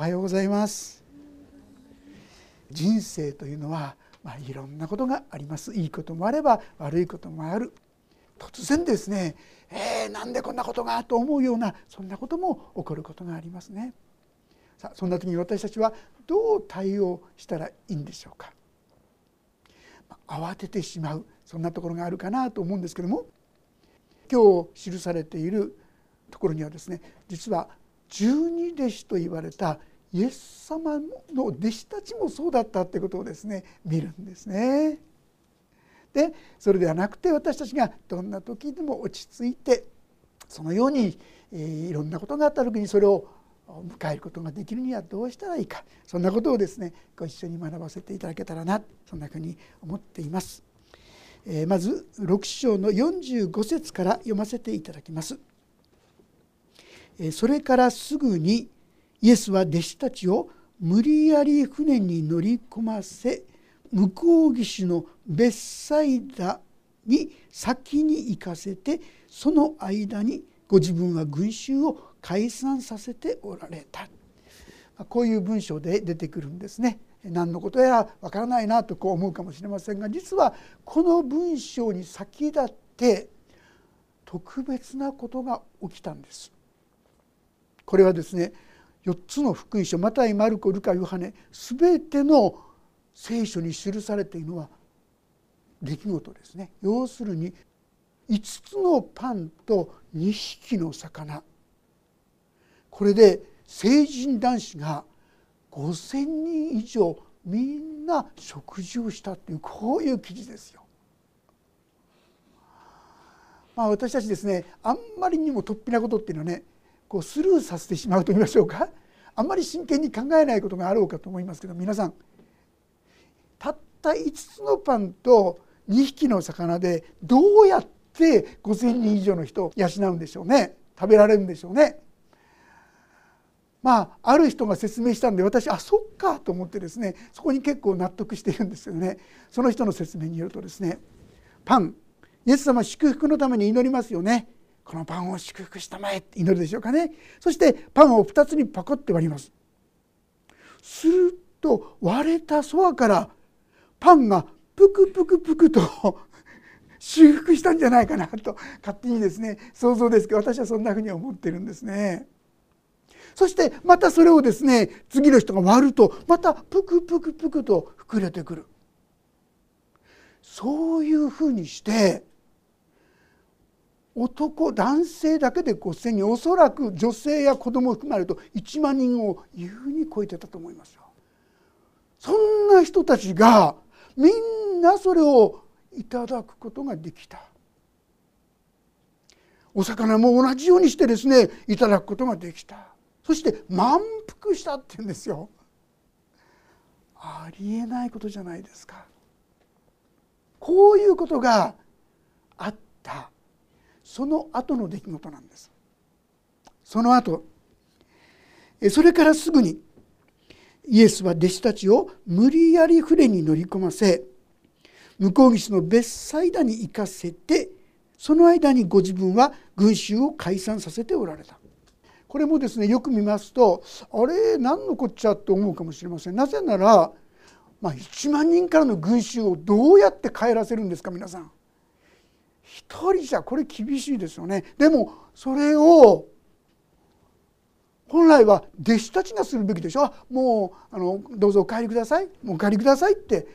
おはようございます。人生というのは、まあ、いろんなことがあります。いいこともあれば悪いこともある。突然ですねえー、なんでこんなことがと思うようなそんなことも起こることがありますね。さあそんな時に私たちはどう対応したらいいんでしょうか。慌ててしまうそんなところがあるかなと思うんですけども。今日記されているところにはですね実は十二弟子と言われたイエス様の弟子たちもそうだったってことをですね見るんですね。でそれではなくて私たちがどんな時でも落ち着いてそのように、いろんなことがあった時にそれを迎えることができるにはどうしたらいいかそんなことをですねご一緒に学ばせていただけたらなそんなふうに思っています。えー、まず6章の45節から読ませていただきます。それからすぐにイエスは弟子たちを無理やり船に乗り込ませ向こう岸のベッサイダに先に行かせてその間にご自分は群衆を解散させておられたこういう文章で出てくるんですね。何のことやらわからないなとこう思うかもしれませんが実はこの文章に先立って特別なことが起きたんです。これはですね4つの福音書マタイマルコルカヨハネ全ての聖書に記されているのは出来事ですね要するに5つのパンと2匹の魚これで成人男子が5,000人以上みんな食事をしたっていうこういう記事ですよ。まあ、私たちですねあんまりにも突飛なことっていうのはねこうスルーさせてしまうと言いましょうかあんまり真剣に考えないことがあろうかと思いますけど皆さんたった5つのパンと2匹の魚でどうやって5,000人以上の人を養うんでしょうね食べられるんでしょうね。まあある人が説明したんで私あそっかと思ってですねそこに結構納得しているんですよね。その人の説明によるとですねパンイエス様祝福のために祈りますよね。このパンを祝福したまえって祈るでしょうかね。そしてパンを2つにパコって割ります。すると割れたそばからパンがプクプクプクと 修復したんじゃないかなと勝手にですね想像ですけど私はそんなふうに思ってるんですね。そしてまたそれをですね次の人が割るとまたプクプクプクと膨れてくる。そういうふうにして男男性だけで5,000人おそらく女性や子供を含まれると1万人を優に超えてたと思いますよ。そんな人たちがみんなそれをいただくことができた。お魚も同じようにしてですねいただくことができたそして満腹したって言うんですよありえないことじゃないですかこういうことがあったその後の出来事なんです。その後それからすぐにイエスは弟子たちを無理やり船に乗り込ませ向こう岸の別サイダに行かせてその間にご自分は群衆を解散させておられた。これもですねよく見ますとあれ何のこっちゃと思うかもしれません。なぜなら、まあ、1万人からの群衆をどうやって帰らせるんですか皆さん。一人じゃこれ厳しいですよね。でもそれを本来は弟子たちがするべきでしょ。もうあのどうぞお帰りください。もうお帰りくださいって。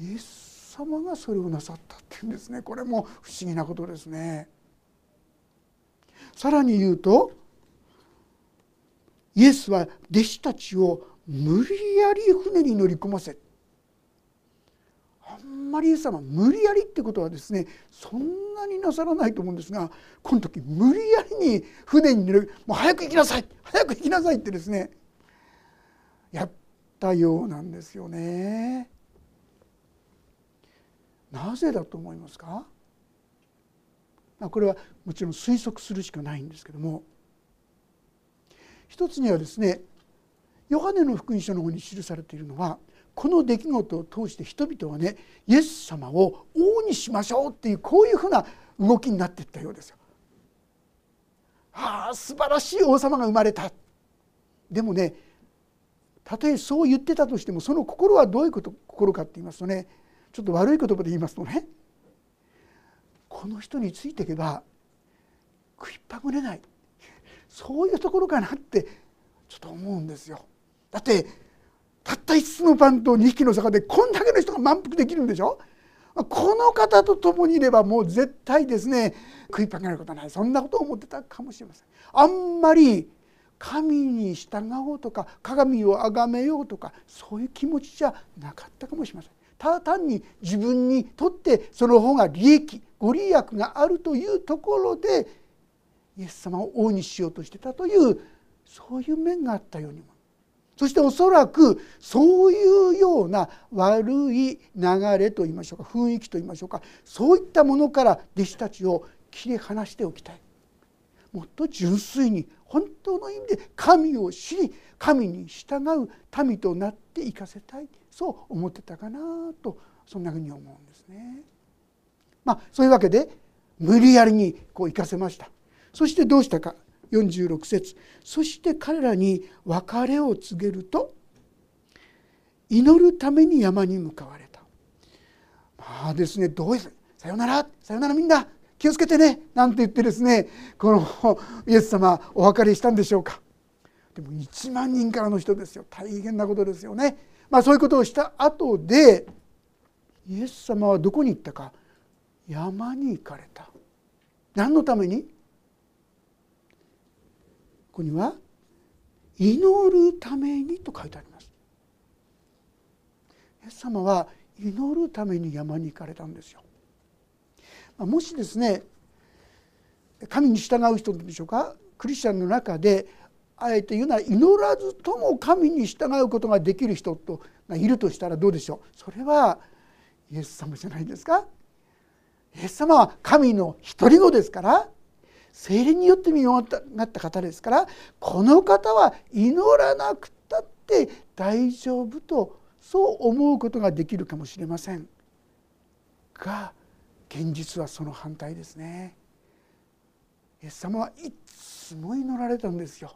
イエス様がそれをなさったっていうんですね。これも不思議なことですね。さらに言うとイエスは弟子たちを無理やり船に乗り込ませんまりイエス様無理やりってことはですねそんなになさらないと思うんですがこの時無理やりに船に乗るもう早く行きなさい早く行きなさいってですねやったようなんですよね。なぜだと思いますか？これはもちろん推測するしかないんですけども一つにはですねヨハネの福音書の方に記されているのはこの出来事を通して人々はねイエス様を王にしましょうっていうこういうふうな動きになっていったようですよ。ああ素晴らしい王様が生まれたでもねたとえそう言ってたとしてもその心はどういうこと心かって言いますとねちょっと悪い言葉で言いますとねこの人についていけば食いっぱぐれないそういうところかなってちょっと思うんですよ。だってたった5つのパンと2匹の魚でこんだけの人が満腹できるんでしょ？この方と共にいればもう絶対ですね食いっぱげることはないそんなことを思ってたかもしれません。あんまり神に従おうとか鏡を崇めようとかそういう気持ちじゃなかったかもしれません。ただ単に自分にとってその方が利益ご利益があるというところでイエス様を王にしようとしてたというそういう面があったようにもそしておそらくそういうような悪い流れといいましょうか雰囲気といいましょうかそういったものから弟子たちを切り離しておきたいもっと純粋に本当の意味で神を知り神に従う民となっていかせたいそう思ってたかなとそんなふうに思うんですね。まあそういうわけで無理やりにこう行かせました。そしてどうしたか46節。そして彼らに別れを告げると祈るために山に向かわれた。まあですねどうさよならさよならみんな気をつけてねなんて言ってですねこのイエス様お別れしたんでしょうか。でも1万人からの人ですよ。大変なことですよね。まあそういうことをした後でイエス様はどこに行ったか。山に行かれた。何のために？ここには「祈るために」と書いてあります。イエス様は祈るために山に行かれたんですよ。もしですね神に従う人でしょうか？クリスチャンの中であえて言うなら祈らずとも神に従うことができる人とがいるとしたらどうでしょう？それはイエス様じゃないですか？イエス様は神の独り子ですから精霊によって身をなった方ですからこの方は祈らなくたって大丈夫とそう思うことができるかもしれませんが現実はその反対ですね。イエス様はいつも祈られたんですよ。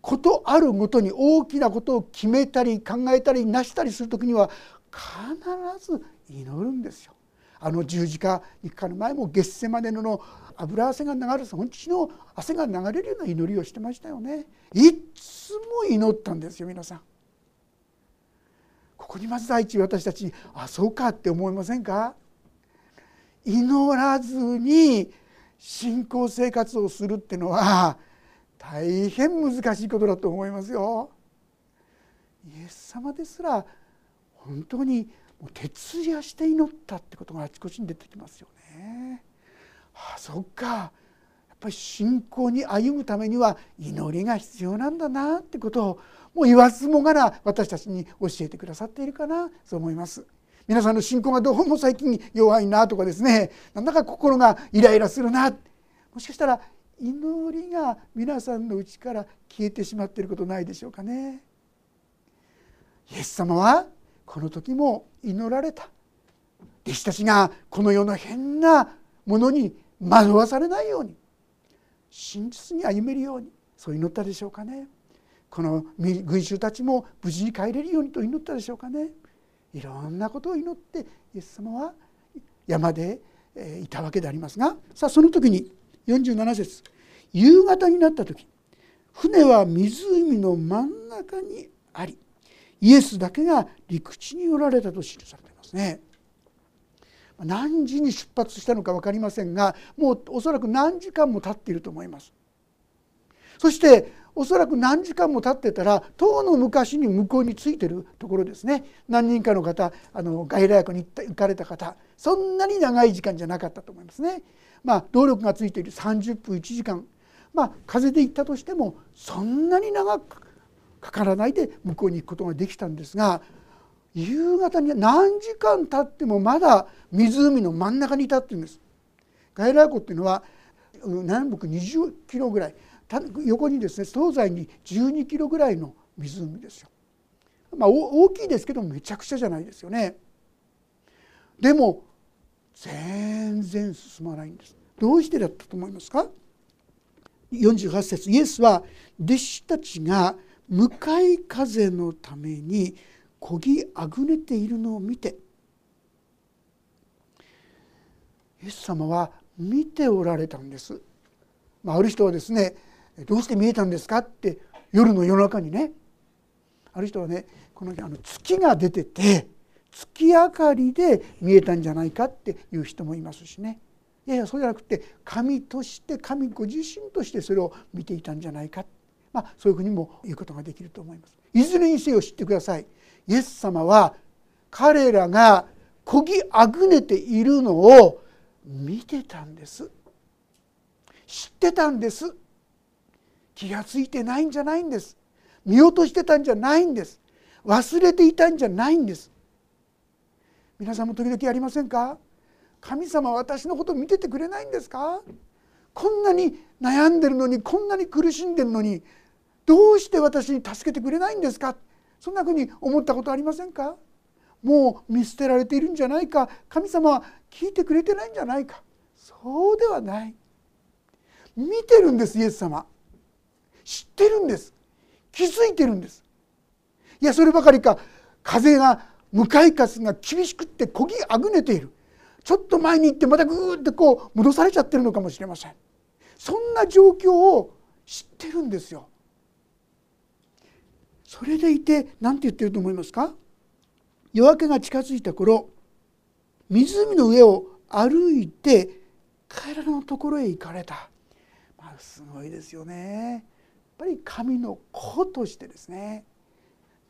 ことあるごとに大きなことを決めたり考えたり成したりする時には必ず祈るんですよ。あの十字架にかかる前も月世までの油汗が流れる本当の汗が流れるような祈りをしてましたよね。いつも祈ったんですよ皆さん。ここにまず第一私たちあそうかって思いませんか？祈らずに信仰生活をするってのは大変難しいことだと思いますよ。イエス様ですら本当にもう徹夜して祈ったってことがあちこちに出てきますよね。ああそっかやっぱり信仰に歩むためには祈りが必要なんだなってことをもう言わずもがな私たちに教えてくださっているかなそう思います。皆さんの信仰がどうも最近弱いなとかですねなんだか心がイライラするなもしかしたら祈りが皆さんのうちから消えてしまっていることないでしょうかね。イエス様はこの時も祈られた。弟子たちがこの世の変なものに惑わされないように真実に歩めるようにそう祈ったでしょうかね。この群衆たちも無事に帰れるようにと祈ったでしょうかね。いろんなことを祈ってイエス様は山でいたわけでありますがさあその時に47節夕方になった時船は湖の真ん中にありイエスだけが陸地におられたと記されていますね。何時に出発したのか分かりませんがもうおそらく何時間も経っていると思います。そしておそらく何時間も経ってたら遠の昔に向こうについてるところですね何人かの方あの外来学に行かれた方そんなに長い時間じゃなかったと思いますね。まあ動力がついている30分1時間まあ風で行ったとしてもそんなに長くかからないで向こうに行くことができたんですが夕方に何時間経ってもまだ湖の真ん中にいたっていうんです。外来湖っていうのは南北20キロぐらい横にですね東西に12キロぐらいの湖ですよ。まあ大きいですけどめちゃくちゃじゃないですよね。でも全然進まないんです。どうしてだったと思いますか？48節イエスは弟子たちが向かい風のためにこぎあぐねているのを見てイエス様は見ておられたんです。まあ、ある人はですねどうして見えたんですかって夜の夜中にねある人はねこのあの月が出てて月明かりで見えたんじゃないかっていう人もいますしねいやいやそうじゃなくて神として神ご自身としてそれを見ていたんじゃないかって、まあ、そういうふうにも言うことができると思います。いずれにせよ知ってください。イエス様は彼らがこぎあぐねているのを見てたんです。知ってたんです。気が付いてないんじゃないんです。見落としてたんじゃないんです。忘れていたんじゃないんです。皆さんも時々ありませんか？神様は私のこと見ててくれないんですか？こんなに悩んでるのにこんなに苦しんでるのにどうして私に助けてくれないんですか？そんなふうに思ったことありませんか？もう見捨てられているんじゃないか？神様は聞いてくれてないんじゃないか？そうではない。見てるんですイエス様。知ってるんです。気づいてるんです。いやそればかりか。風が向かい風が厳しくってこぎあぐねている。ちょっと前に行ってまたグーってこう戻されちゃってるのかもしれません。そんな状況を知ってるんですよ。それでいて何て言ってると思いますか？夜明けが近づいた頃湖の上を歩いて彼らのところへ行かれた、まあ、すごいですよね。やっぱり神の子としてですね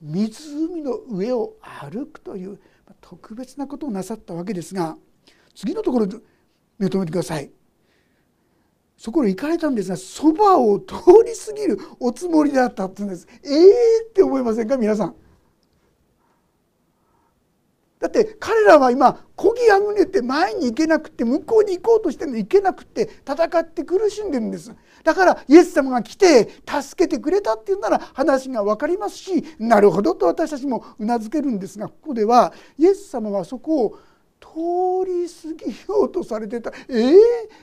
湖の上を歩くという特別なことをなさったわけですが次のところで目を留めてください。そこへ行かれたんですがそばを通り過ぎるおつもりだったって言うんです。ええー、って思いませんか皆さん。だって彼らは今こぎあぐねて前に行けなくて向こうに行こうとしても行けなくて戦って苦しんでるんですだからイエス様が来て助けてくれたっていうなら話が分かりますしなるほどと私たちもうなずけるんですがここではイエス様はそこを通り過ぎようとされてた。えー、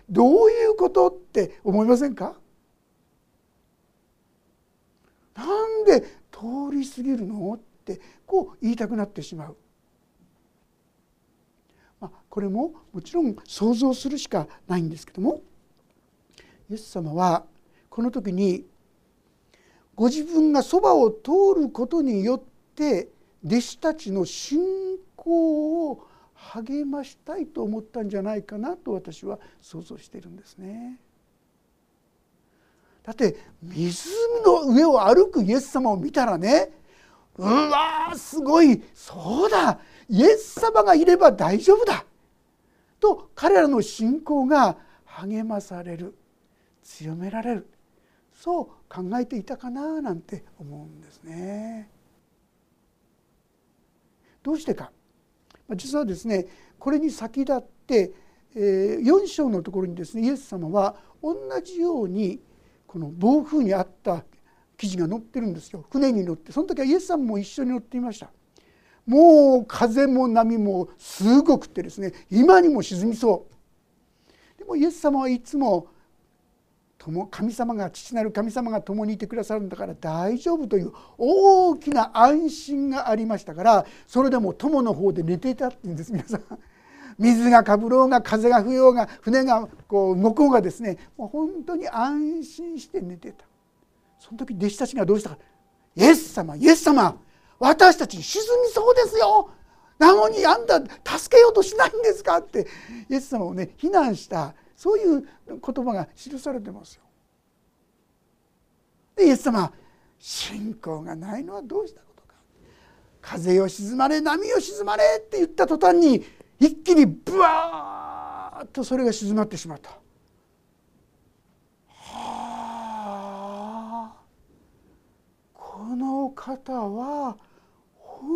どういうことって思いませんか？なんで通り過ぎるのってこう言いたくなってしまう。まあ、これももちろん想像するしかないんですけども。イエス様はこの時にご自分がそばを通ることによって弟子たちの信仰を励ましたいと思ったんじゃないかなと私は想像してるんですね。だって湖の上を歩くイエス様を見たらねうわすごいそうだイエス様がいれば大丈夫だと彼らの信仰が励まされる強められるそう考えていたかななんて思うんですね。どうしてか実はですねこれに先立って4章のところにですねイエス様は同じようにこの暴風にあった記事が載ってるんですよ。船に乗って。その時はイエス様も一緒に乗っていました。もう風も波もすごくてですね今にも沈みそう。でもイエス様はいつも神様が父なる神様が共にいてくださるんだから大丈夫という大きな安心がありましたからそれでも友の方で寝ていたって言うんです皆さん。水がかぶろうが風が吹ようが船がこう動こうがですねもう本当に安心して寝てたその時弟子たちがどうしたか「イエス様イエス様私たち沈みそうですよなのにあんた助けようとしないんですか?」ってイエス様をね非難したそういう言葉が記されてますよ。でイエス様信仰がないのはどうしたことか風よ沈まれ波よ沈まれって言った途端に一気にブワーッとそれが静まってしまった。はあこの方は本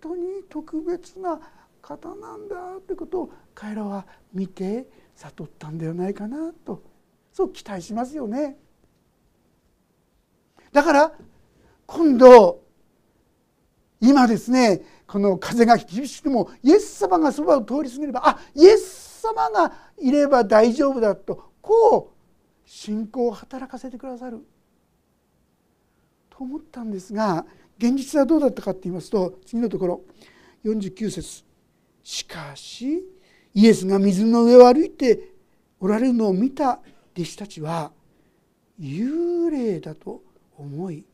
当に特別な方なんだってことを彼らは見て悟ったんではないかなとそう期待しますよね。だから今度今ですねこの風が厳しくてもイエス様がそばを通り過ぎればあイエス様がいれば大丈夫だとこう信仰を働かせてくださると思ったんですが現実はどうだったかって言いますと次のところ49節しかしイエスが水の上を歩いておられるのを見た弟子たちは幽霊だと思い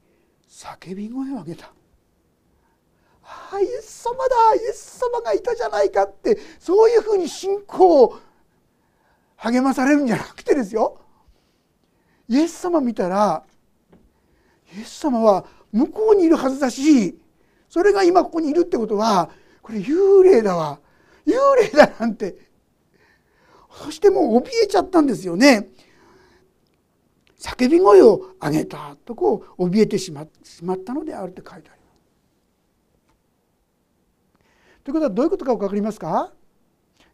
叫び声を上げた「あイエス様だイエス様がいたじゃないか」ってそういうふうに信仰を励まされるんじゃなくてですよ。イエス様見たらイエス様は向こうにいるはずだしそれが今ここにいるってことはこれ幽霊だわ幽霊だなんてそしてもう怯えちゃったんですよね。叫び声を上げたとこう怯えてしまったのであるって書いてあります。ということはどういうことか分かりますか？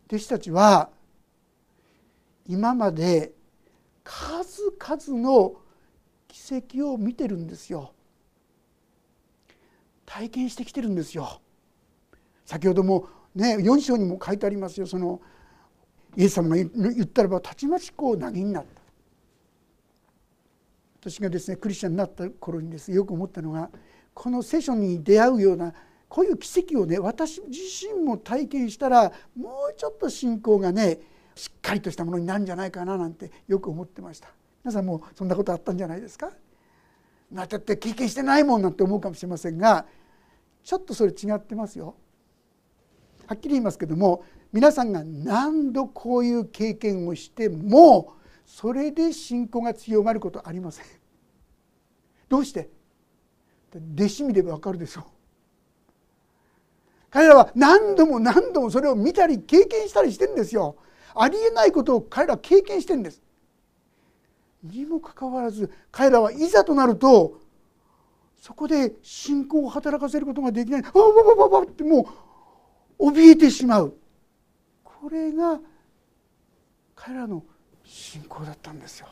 弟子たちは今まで数々の奇跡を見てるんですよ。体験してきてるんですよ。先ほどもね4章にも書いてありますよ。そのイエス様が言ったらばたちまちこう投げになった。私がですねクリスチャンになった頃にですねよく思ったのがこの聖書に出会うようなこういう奇跡をね私自身も体験したらもうちょっと信仰がねしっかりとしたものになるんじゃないかななんてよく思ってました。皆さんもそんなことあったんじゃないですか？だって経験してないもんなんて思うかもしれませんがちょっとそれ違ってますよ。はっきり言いますけども皆さんが何度こういう経験をしてもそれで信仰が強まることありません。どうして？弟子見ればわかるでしょう。彼らは何度も何度もそれを見たり経験したりしてるんですよ。ありえないことを彼ら経験してるんです。にもかかわらず彼らはいざとなるとそこで信仰を働かせることができない「あわわわわ」ってもう怯えてしまうこれが彼らの信仰だったんですよ。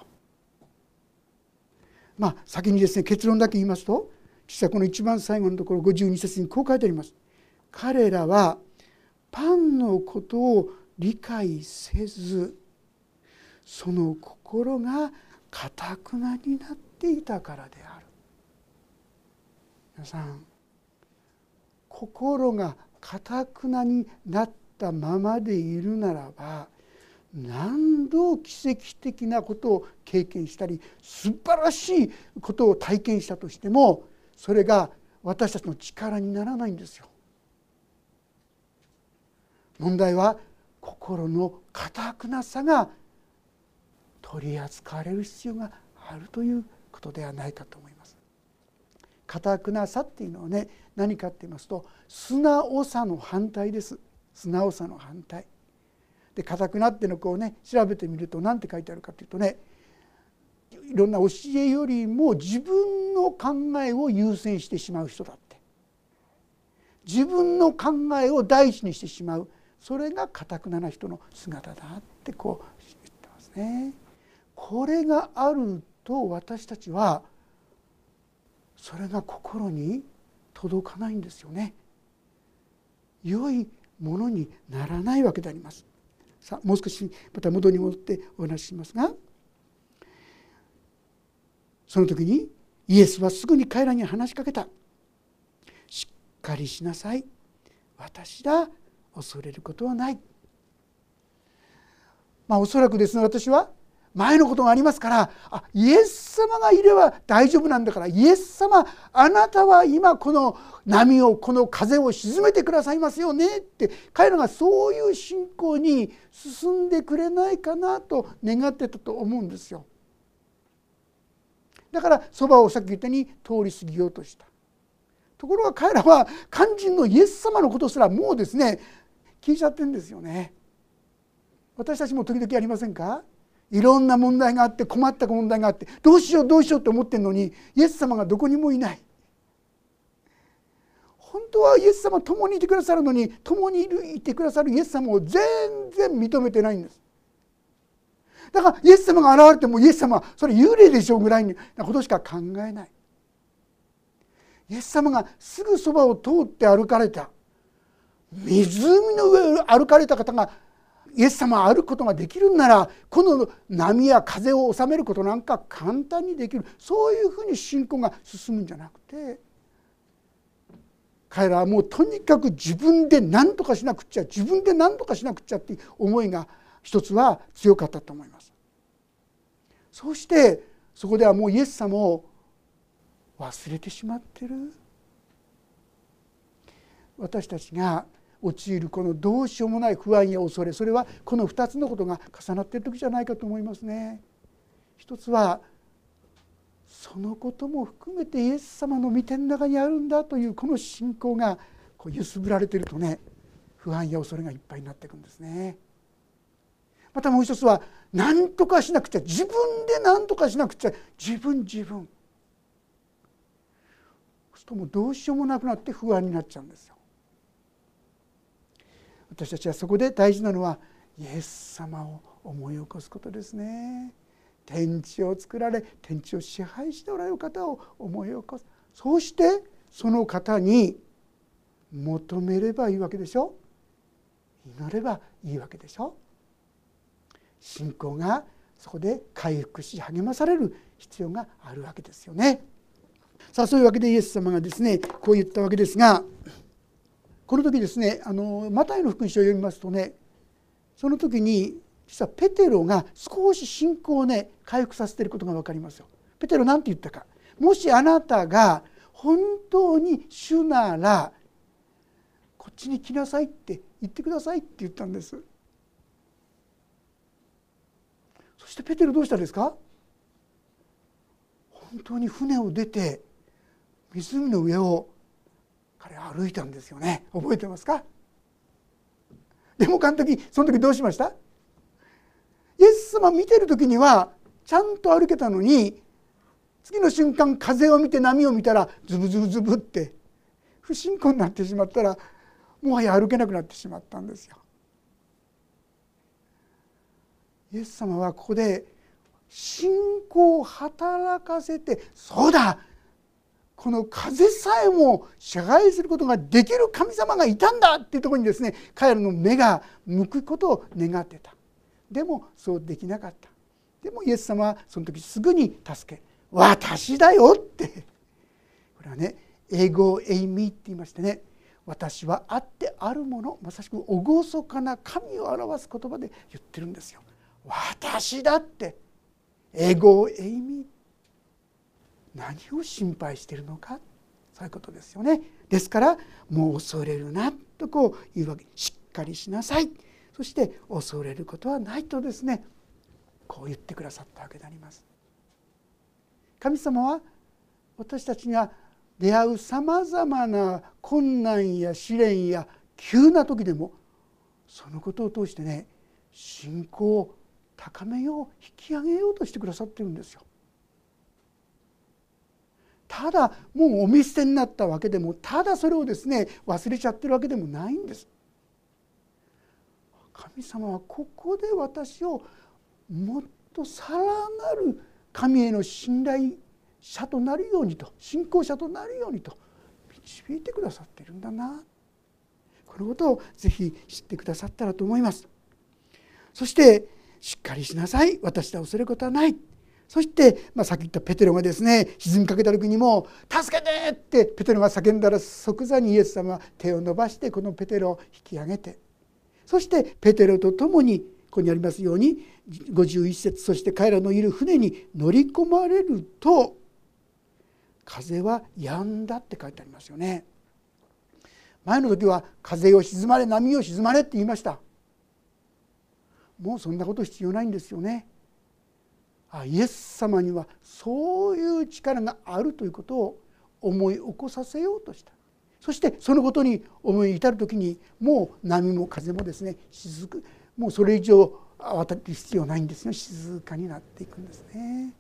まあ先にですね結論だけ言いますと実はこの一番最後のところ52節にこう書いてあります。彼らはパンのことを理解せずその心がかたくなになっていたからである。皆さん心がかたくなになったままでいるならば何度奇跡的なことを経験したり素晴らしいことを体験したとしてもそれが私たちの力にならないんですよ。問題は心の堅くなさが取り扱われる必要があるということではないかと思います。堅くなさっていうのはね何かって言いますと素直さの反対です。素直さの反対。で硬くなってのこうね調べてみると何て書いてあるかというとねいろんな教えよりも自分の考えを優先してしまう人だって。自分の考えを第一にしてしまう。それがかたくなな人の姿だってこう言ってますね。これがあると私たちはそれが心に届かないんですよね。良いものにならないわけであります。さあもう少しまた元に戻ってお話ししますがその時にイエスはすぐに彼らに話しかけた「しっかりしなさい私だ恐れることはない」まあおそらくですね私は前のことがありますからあイエス様がいれば大丈夫なんだからイエス様あなたは今この波をこの風を沈めてくださいますよねって彼らがそういう信仰に進んでくれないかなと願ってたと思うんですよ。だからそばをさっき言ったように通り過ぎようとした。ところが彼らは肝心のイエス様のことすらもうですね聞いちゃってるんですよね。私たちも時々ありませんか？いろんな問題があって困った問題があってどうしようどうしようって思ってるのにイエス様がどこにもいない。本当はイエス様共にいてくださるのに共にいてくださるイエス様を全然認めてないんです。だからイエス様が現れてもイエス様はそれ幽霊でしょうぐらいなことしか考えない。イエス様がすぐそばを通って歩かれた。湖の上を歩かれた方がイエス様は歩くことができるんならこの波や風を収めることなんか簡単にできるそういうふうに信仰が進むんじゃなくて彼らはもうとにかく自分で何とかしなくっちゃ自分で何とかしなくっちゃっていう思いが一つは強かったと思います。そしてそこではもうイエス様を忘れてしまってる私たちが陥るこのどうしようもない不安や恐れそれはこの2つのことが重なっている時じゃないかと思いますね。一つはそのことも含めてイエス様の御手の中にあるんだというこの信仰がこう揺すぶられているとね不安や恐れがいっぱいになっていくんですね。またもう一つは何とかしなくちゃ自分で何とかしなくちゃ自分自分そうするともうどうしようもなくなって不安になっちゃうんですよ。私たちはそこで大事なのはイエス様を思い起こすことですね。天地を作られ天地を支配しておられる方を思い起こすそうしてその方に求めればいいわけでしょ祈ればいいわけでしょ信仰がそこで回復し励まされる必要があるわけですよね。さあそういうわけでイエス様がですねこう言ったわけですがこの時ですねあのマタイの福音書を読みますとねその時に実はペテロが少し信仰をね回復させていることが分かりますよ。ペテロ何て言ったかもしあなたが本当に主ならこっちに来なさいって言ってくださいって言ったんです。そしてペテロどうしたんですか？本当に船を出て湖の上を彼歩いたんですよね。覚えてますか？でも監督その時どうしました？イエス様見てる時にはちゃんと歩けたのに次の瞬間風を見て波を見たらズブズブズブって不信仰になってしまったらもはや歩けなくなってしまったんですよ。イエス様はここで信仰を働かせてそうだ！この風さえも支配することができる神様がいたんだっていうところにですね彼らの目が向くことを願ってた。でもそうできなかった。でもイエス様はその時すぐに助け「私だよ」って。これはね英語エイミーって言いましてね私はあってあるものまさしく厳かな神を表す言葉で言ってるんですよ。私だって。エゴエイミー何を心配しているのか？そういうことですよね。ですからもう恐れるなとこう言うわけしっかりしなさい。そして恐れることはないとですねこう言ってくださったわけであります。神様は私たちが出会うさまざまな困難や試練や急な時でもそのことを通してね信仰を高めよう引き上げようとしてくださってるんですよ。ただもうお見捨てになったわけでもただそれをですね忘れちゃってるわけでもないんです。神様はここで私をもっとさらなる神への信頼者となるようにと信仰者となるようにと導いてくださっているんだな。このことをぜひ知ってくださったらと思います。そしてしっかりしなさい。私は恐れることはない。そして、まあ、さっき言ったペテロがですね沈みかけた時にも「助けて!」ってペテロが叫んだら即座にイエス様は手を伸ばしてこのペテロを引き上げてそしてペテロと共にここにありますように51節そして彼らのいる船に乗り込まれると風は止んだって書いてありますよね。前の時は風を沈まれ波を沈まれって言いました。もうそんなこと必要ないんですよね。あイエス様にはそういう力があるということを思い起こさせようとした。そしてそのことに思い至る時にもう波も風もですね静くもうそれ以上慌てる必要ないんですよ。静かになっていくんですね。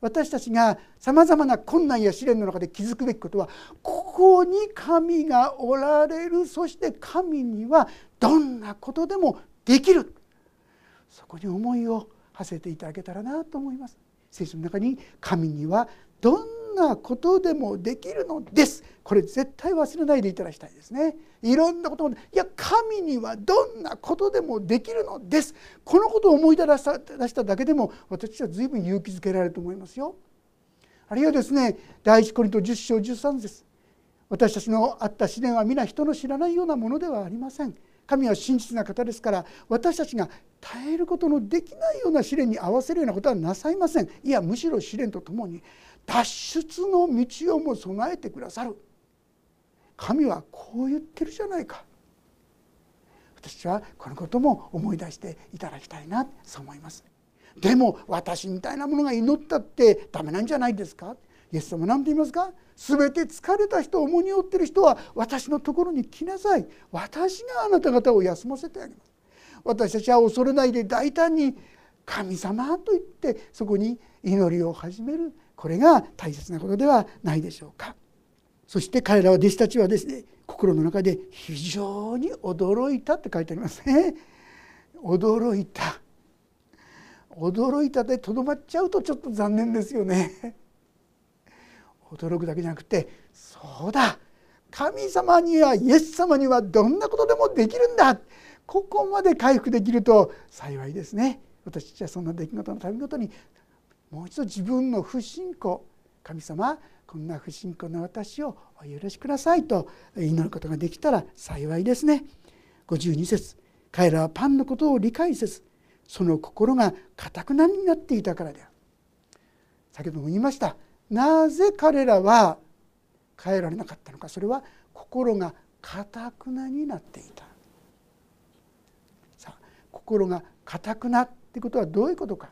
私たちがさまざまな困難や試練の中で気づくべきことはここに神がおられる。そして神にはどんなことでもできる。そこに思いを馳せていただけたらなと思います。聖書の中に神にはどんなことでもできるのです。これ絶対忘れないでいただきたいですね。いろんなこともいや神にはどんなことでもできるのです。このことを思い出した出しただけでも私は随分勇気づけられると思いますよ。あるいはですね第一コリント10章13節。私たちのあった試練は皆人の知らないようなものではありません。神は真実な方ですから私たちが耐えることのできないような試練に合わせるようなことはなさいません。いやむしろ試練とともに脱出の道をも備えてくださる。神はこう言ってるじゃないか。私はこのことも思い出していただきたいなそう思います。でも私みたいなものが祈ったってダメなんじゃないですか？イエス様何て言いますか？全て疲れた人重荷を負ってる人は私のところに来なさい。私があなた方を休ませてあげます。私たちは恐れないで大胆に神様と言ってそこに祈りを始める。これが大切なことではないでしょうか。そして彼らは弟子たちはですね心の中で非常に驚いたって書いてありますね。驚いた。驚いたでとどまっちゃうとちょっと残念ですよね。驚くだけじゃなくてそうだ神様にはイエス様にはどんなことでもできるんだ。ここまで回復できると幸いですね。私たちはそんな出来事のたびごとにもう一度自分の不信仰神様こんな不信仰の私をお許しくださいと祈ることができたら幸いですね。52節彼らはパンのことを理解せずその心がかたくなになっていたからである。先ほども言いましたなぜ彼らは変えられなかったのか。それは心がかたくなになっていた。さあ心がかたくなってことはどういうことか。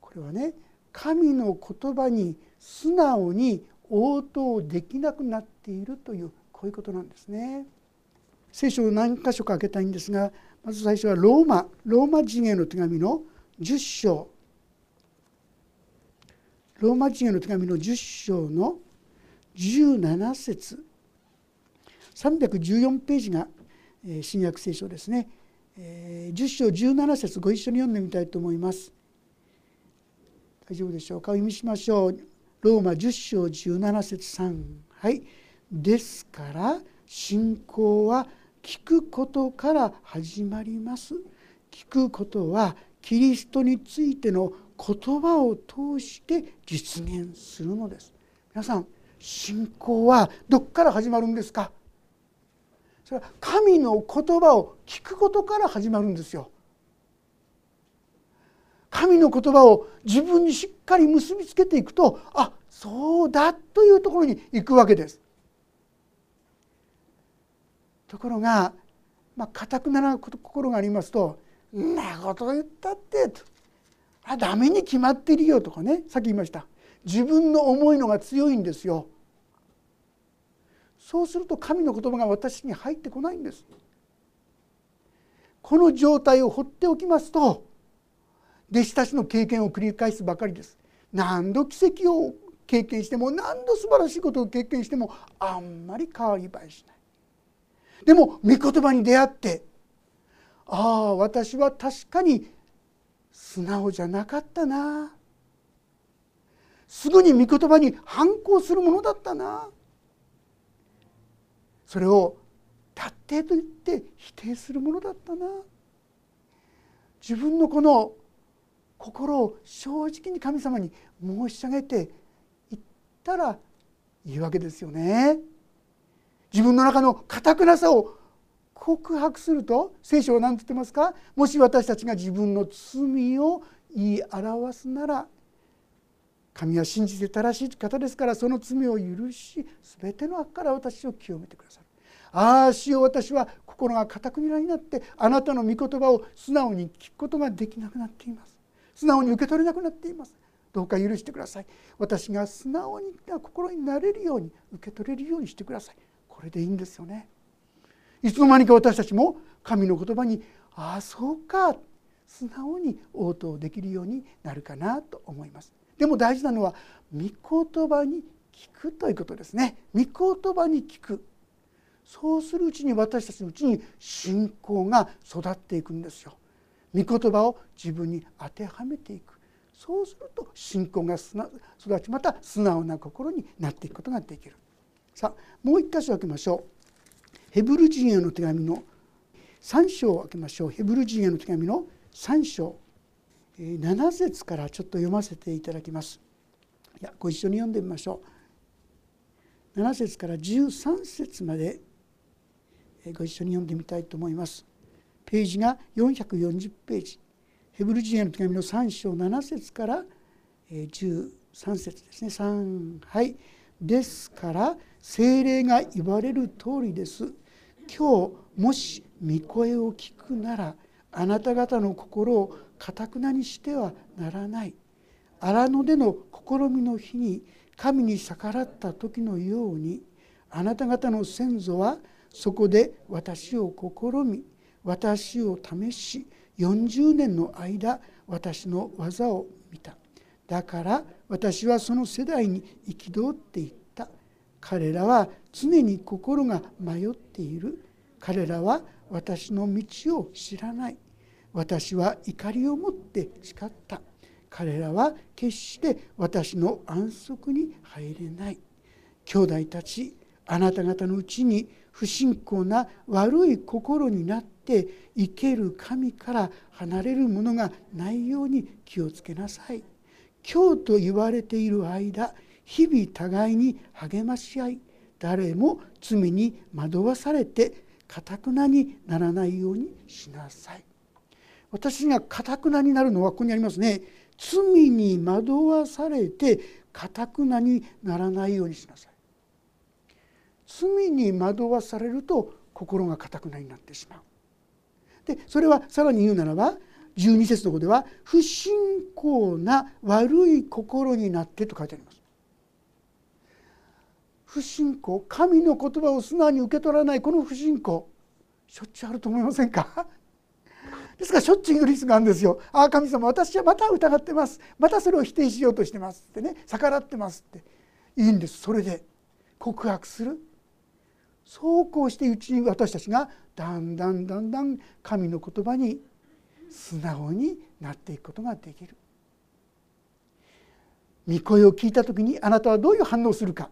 これはね神の言葉に素直に応答できなくなっているというこういうことなんですね。聖書を何箇所か開けたいんですがまず最初はローマローマ人への手紙の10章。ローマ人への手紙の10章の17節。314ページが新約聖書ですね。10章17節ご一緒に読んでみたいと思います。大丈夫でしょうか？お読みしましょう。ローマ10章17節3はい。ですから信仰は聞くことから始まります。聞くことはキリストについての言葉を通して実現するのです。皆さん信仰はどこから始まるんですか？それは神の言葉を聞くことから始まるんですよ。神の言葉を自分にしっかり結びつけていくとあそうだというところに行くわけです。ところがまあ固くなら心がありますと「んなこと言ったって」とあダメに決まってるよとかねさっき言いました。自分の思いのが強いんですよ。そうすると神の言葉が私に入ってこないんです。この状態を放っておきますと弟子たちの経験を繰り返すばかりです。何度奇跡を経験しても何度素晴らしいことを経験してもあんまり変わり映えしない。でも御言葉に出会ってああ私は確かに素直じゃなかったな。すぐに御言葉に反抗するものだったな。それを達定と言って否定するものだったな。自分のこの心を正直に神様に申し上げていったらいいわけですよね。自分の中の堅くなさを告白すると聖書は何て言ってますか？もし私たちが自分の罪を言い表すなら神は信じて正しい方ですからその罪を許し全ての悪から私を清めてくださる。ああ主よう私は心が固くなになってあなたの御言葉を素直に聞くことができなくなっています。素直に受け取れなくなっています。どうか許してください。私が素直に心になれるように受け取れるようにしてください。これでいいんですよね。いつの間にか私たちも神の言葉にああそうか素直に応答できるようになるかなと思います。でも大事なのは御言葉に聞くということですね。御言葉に聞く。そうするうちに私たちのうちに信仰が育っていくんですよ。御言葉を自分に当てはめていくそうすると信仰が育ちまた素直な心になっていくことができるさあもう一箇所開けましょうヘブル人への手紙の3章を開けましょう。ヘブル人への手紙の3章。7節からちょっと読ませていただきます。いやご一緒に読んでみましょう。7節から13節までご一緒に読んでみたいと思います。ページが440ページ。ヘブル人への手紙の3章7節から13節ですね。3はい。ですから精霊が言われる通りです。今日もし御声を聞くならあなた方の心をかたくなにしてはならない。荒野での試みの日に神に逆らった時のようにあなた方の先祖はそこで私を試み私を試し40年の間私の技を見た。だから私はその世代に憤っていた。彼らは常に心が迷っている。彼らは私の道を知らない。私は怒りを持って誓った。彼らは決して私の安息に入れない。兄弟たちあなた方のうちに不信仰な悪い心になって生ける神から離れるものがないように気をつけなさい。今日と言われている間日々互いに励まし合い誰も罪に惑わされてかたくなにならないようにしなさい。私がかたくなになるのはここにありますね。罪に惑わされてかたくなにならないようにしなさい。罪に惑わされると心がかたくなになってしまう。でそれはさらに言うならば12節の方では「不信仰な悪い心になって」と書いてあります。不信仰神の言葉を素直に受け取らないこの不信仰。しょっちゅうあると思いませんか？ですからしょっちゅうリスがあるんですよ。ああ神様私はまた疑ってます。またそれを否定しようとしてます。ってね。逆らってますって。いいんです。それで。告白する。そうこうしてうちに私たちがだんだんだんだん神の言葉に素直になっていくことができる。御声を聞いた時にあなたはどういう反応をするか。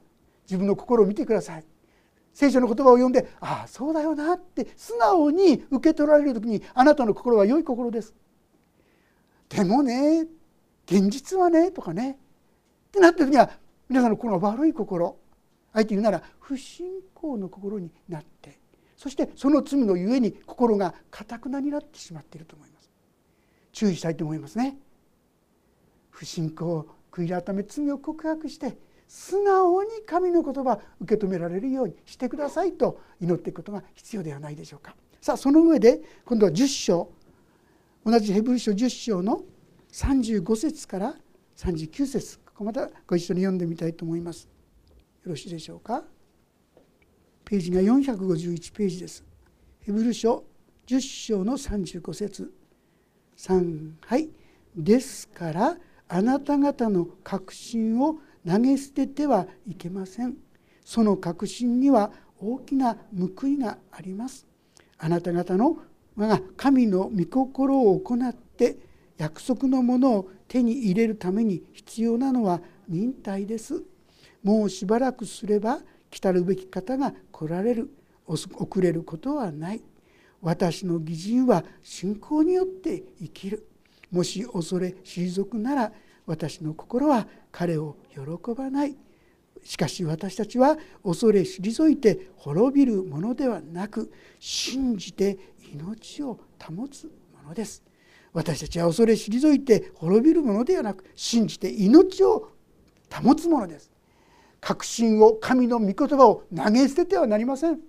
自分の心を見てください。聖書の言葉を読んで「ああそうだよな」って素直に受け取られる時にあなたの心は良い心です。でもね現実はねとかねってなった時には皆さんの心は悪い心あえて言うなら不信仰の心になってそしてその罪のゆえに心がかたくなになってしまっていると思います注意したいと思いますね不信仰を悔い改め罪を告白して素直に神の言葉を受け止められるようにしてくださいと祈っていくことが必要ではないでしょうか。さあその上で今度は10章。同じヘブル書10章の35節から39節。ここまたご一緒に読んでみたいと思います。よろしいでしょうか。ページが451ページです。ヘブル書10章の35節。3はい。ですからあなた方の確信を投げ捨ててはいけません。その確信には大きな報いがあります。あなた方のが神の御心を行って約束のものを手に入れるために必要なのは忍耐です。もうしばらくすれば来たるべき方が来られる。遅れることはない。私の義人は信仰によって生きる。もし恐れ退くなら私の心は彼を喜ばない。しかし私たちは恐れ退いて滅びるものではなく信じて命を保つものです。私たちは恐れ退いて滅びるものではなく信じて命を保つものです。確信を神の御言葉を投げ捨ててはなりません。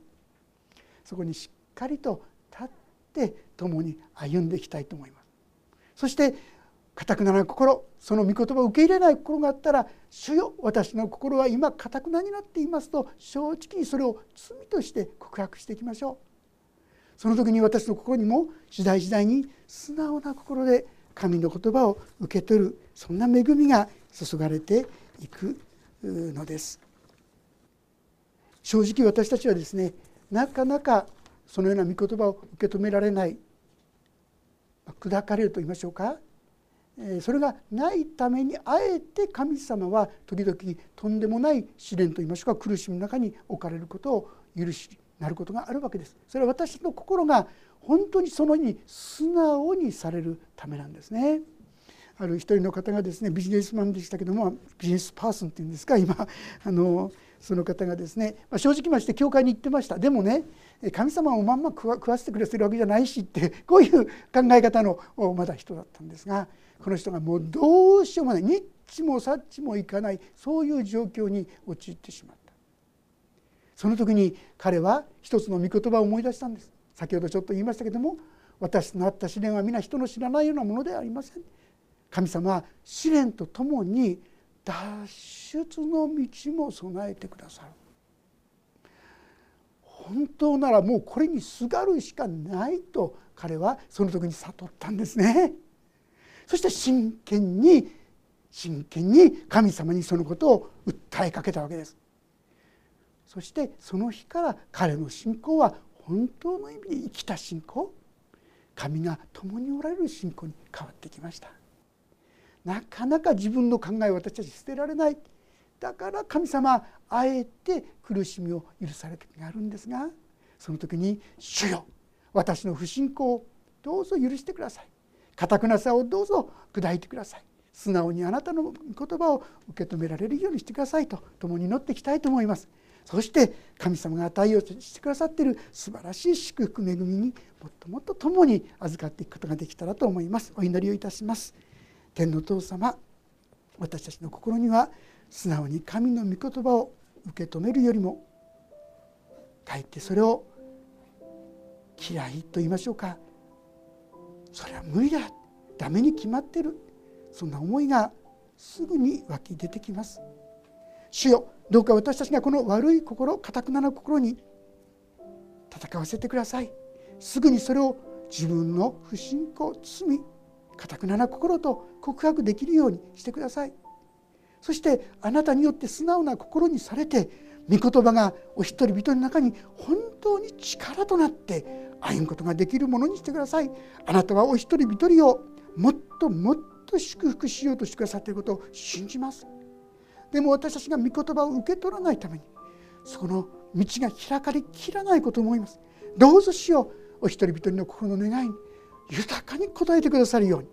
そこにしっかりと立って共に歩んでいきたいと思います。そしてかくなな心その御言葉を受け入れない心があったら「主よ私の心は今かたくなになっています」と正直にそれを罪として告白していきましょう。その時に私の心にも次第次第に素直な心で神の言葉を受け取るそんな恵みが注がれていくのです。正直私たちはですねなかなかそのような御言葉を受け止められない砕かれると言いましょうか。それがないためにあえて神様は時々とんでもない試練といいましょうか苦しみの中に置かれることを許しなることがあるわけです。それは私の心が本当にそのに素直にされるためなんですね。ある一人の方がですねビジネスマンでしたけどもビジネスパーソンっていうんですか今あのその方がですね、まあ、正直まして教会に行ってましたでもね神様をまんま食わせてくれてるわけじゃないしってこういう考え方のまだ人だったんですがこの人がもうどうしようもないニッチもサッチもいかないそういう状況に陥ってしまった。その時に彼は一つの御言葉を思い出したんです。先ほどちょっと言いましたけども私のあった試練は皆人の知らないようなものではありません。神様は試練とともに脱出の道も備えてくださる。本当ならもうこれにすがるしかないと彼はその時に悟ったんですね。そして真剣に真剣に神様にそのことを訴えかけたわけです。そしてその日から彼の信仰は本当の意味で生きた信仰神が共におられる信仰に変わってきました。なかなか自分の考えを私たち捨てられない。だから神様あえて苦しみを許される時があるんですがその時に「主よ私の不信仰をどうぞ許してください」堅くなさをどうぞ砕いてください。素直にあなたの言葉を受け止められるようにしてくださいと共に祈っていきたいと思います。そして神様が与えようとしてくださっている素晴らしい祝福恵みにもっともっと共に預かっていくことができたらと思います。お祈りをいたします。天の父様私たちの心には素直に神の御言葉を受け止めるよりもかえってそれを嫌いと言いましょうか。それは無理だ。ダメに決まってる。そんな思いがすぐに湧き出てきます。主よどうか私たちがこの悪い心かたくなな心に戦わせてください。すぐにそれを自分の不信仰罪かたくなな心と告白できるようにしてください。そしてあなたによって素直な心にされて御言葉がお一人人の中に本当に力となって歩むことができるものにしてください。あなたはお一人一人をもっともっと祝福しようとしてくださっていることを信じます。でも私たちが御言葉を受け取らないためにその道が開かれきらないことを思います。どうぞしよう。お一人一人の心の願いに豊かに応えてくださるように。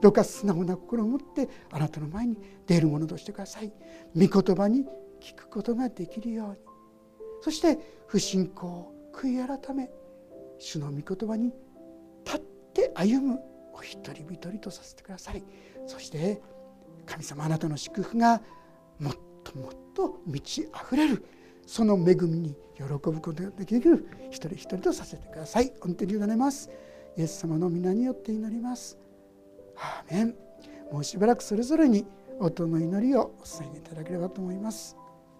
どうか素直な心を持ってあなたの前に出るものとしてください。御言葉に聞くことができるように。そして不信仰悔い改め主の御言葉に立って歩むお一人一人とさせてください。そして神様あなたの祝福がもっともっと満ち溢れる。その恵みに喜ぶことができる一人一人とさせてください。御手に委ねます。イエス様の皆によって祈ります。アーメン。もうしばらくそれぞれに音の祈りをお伝えいただければと思います。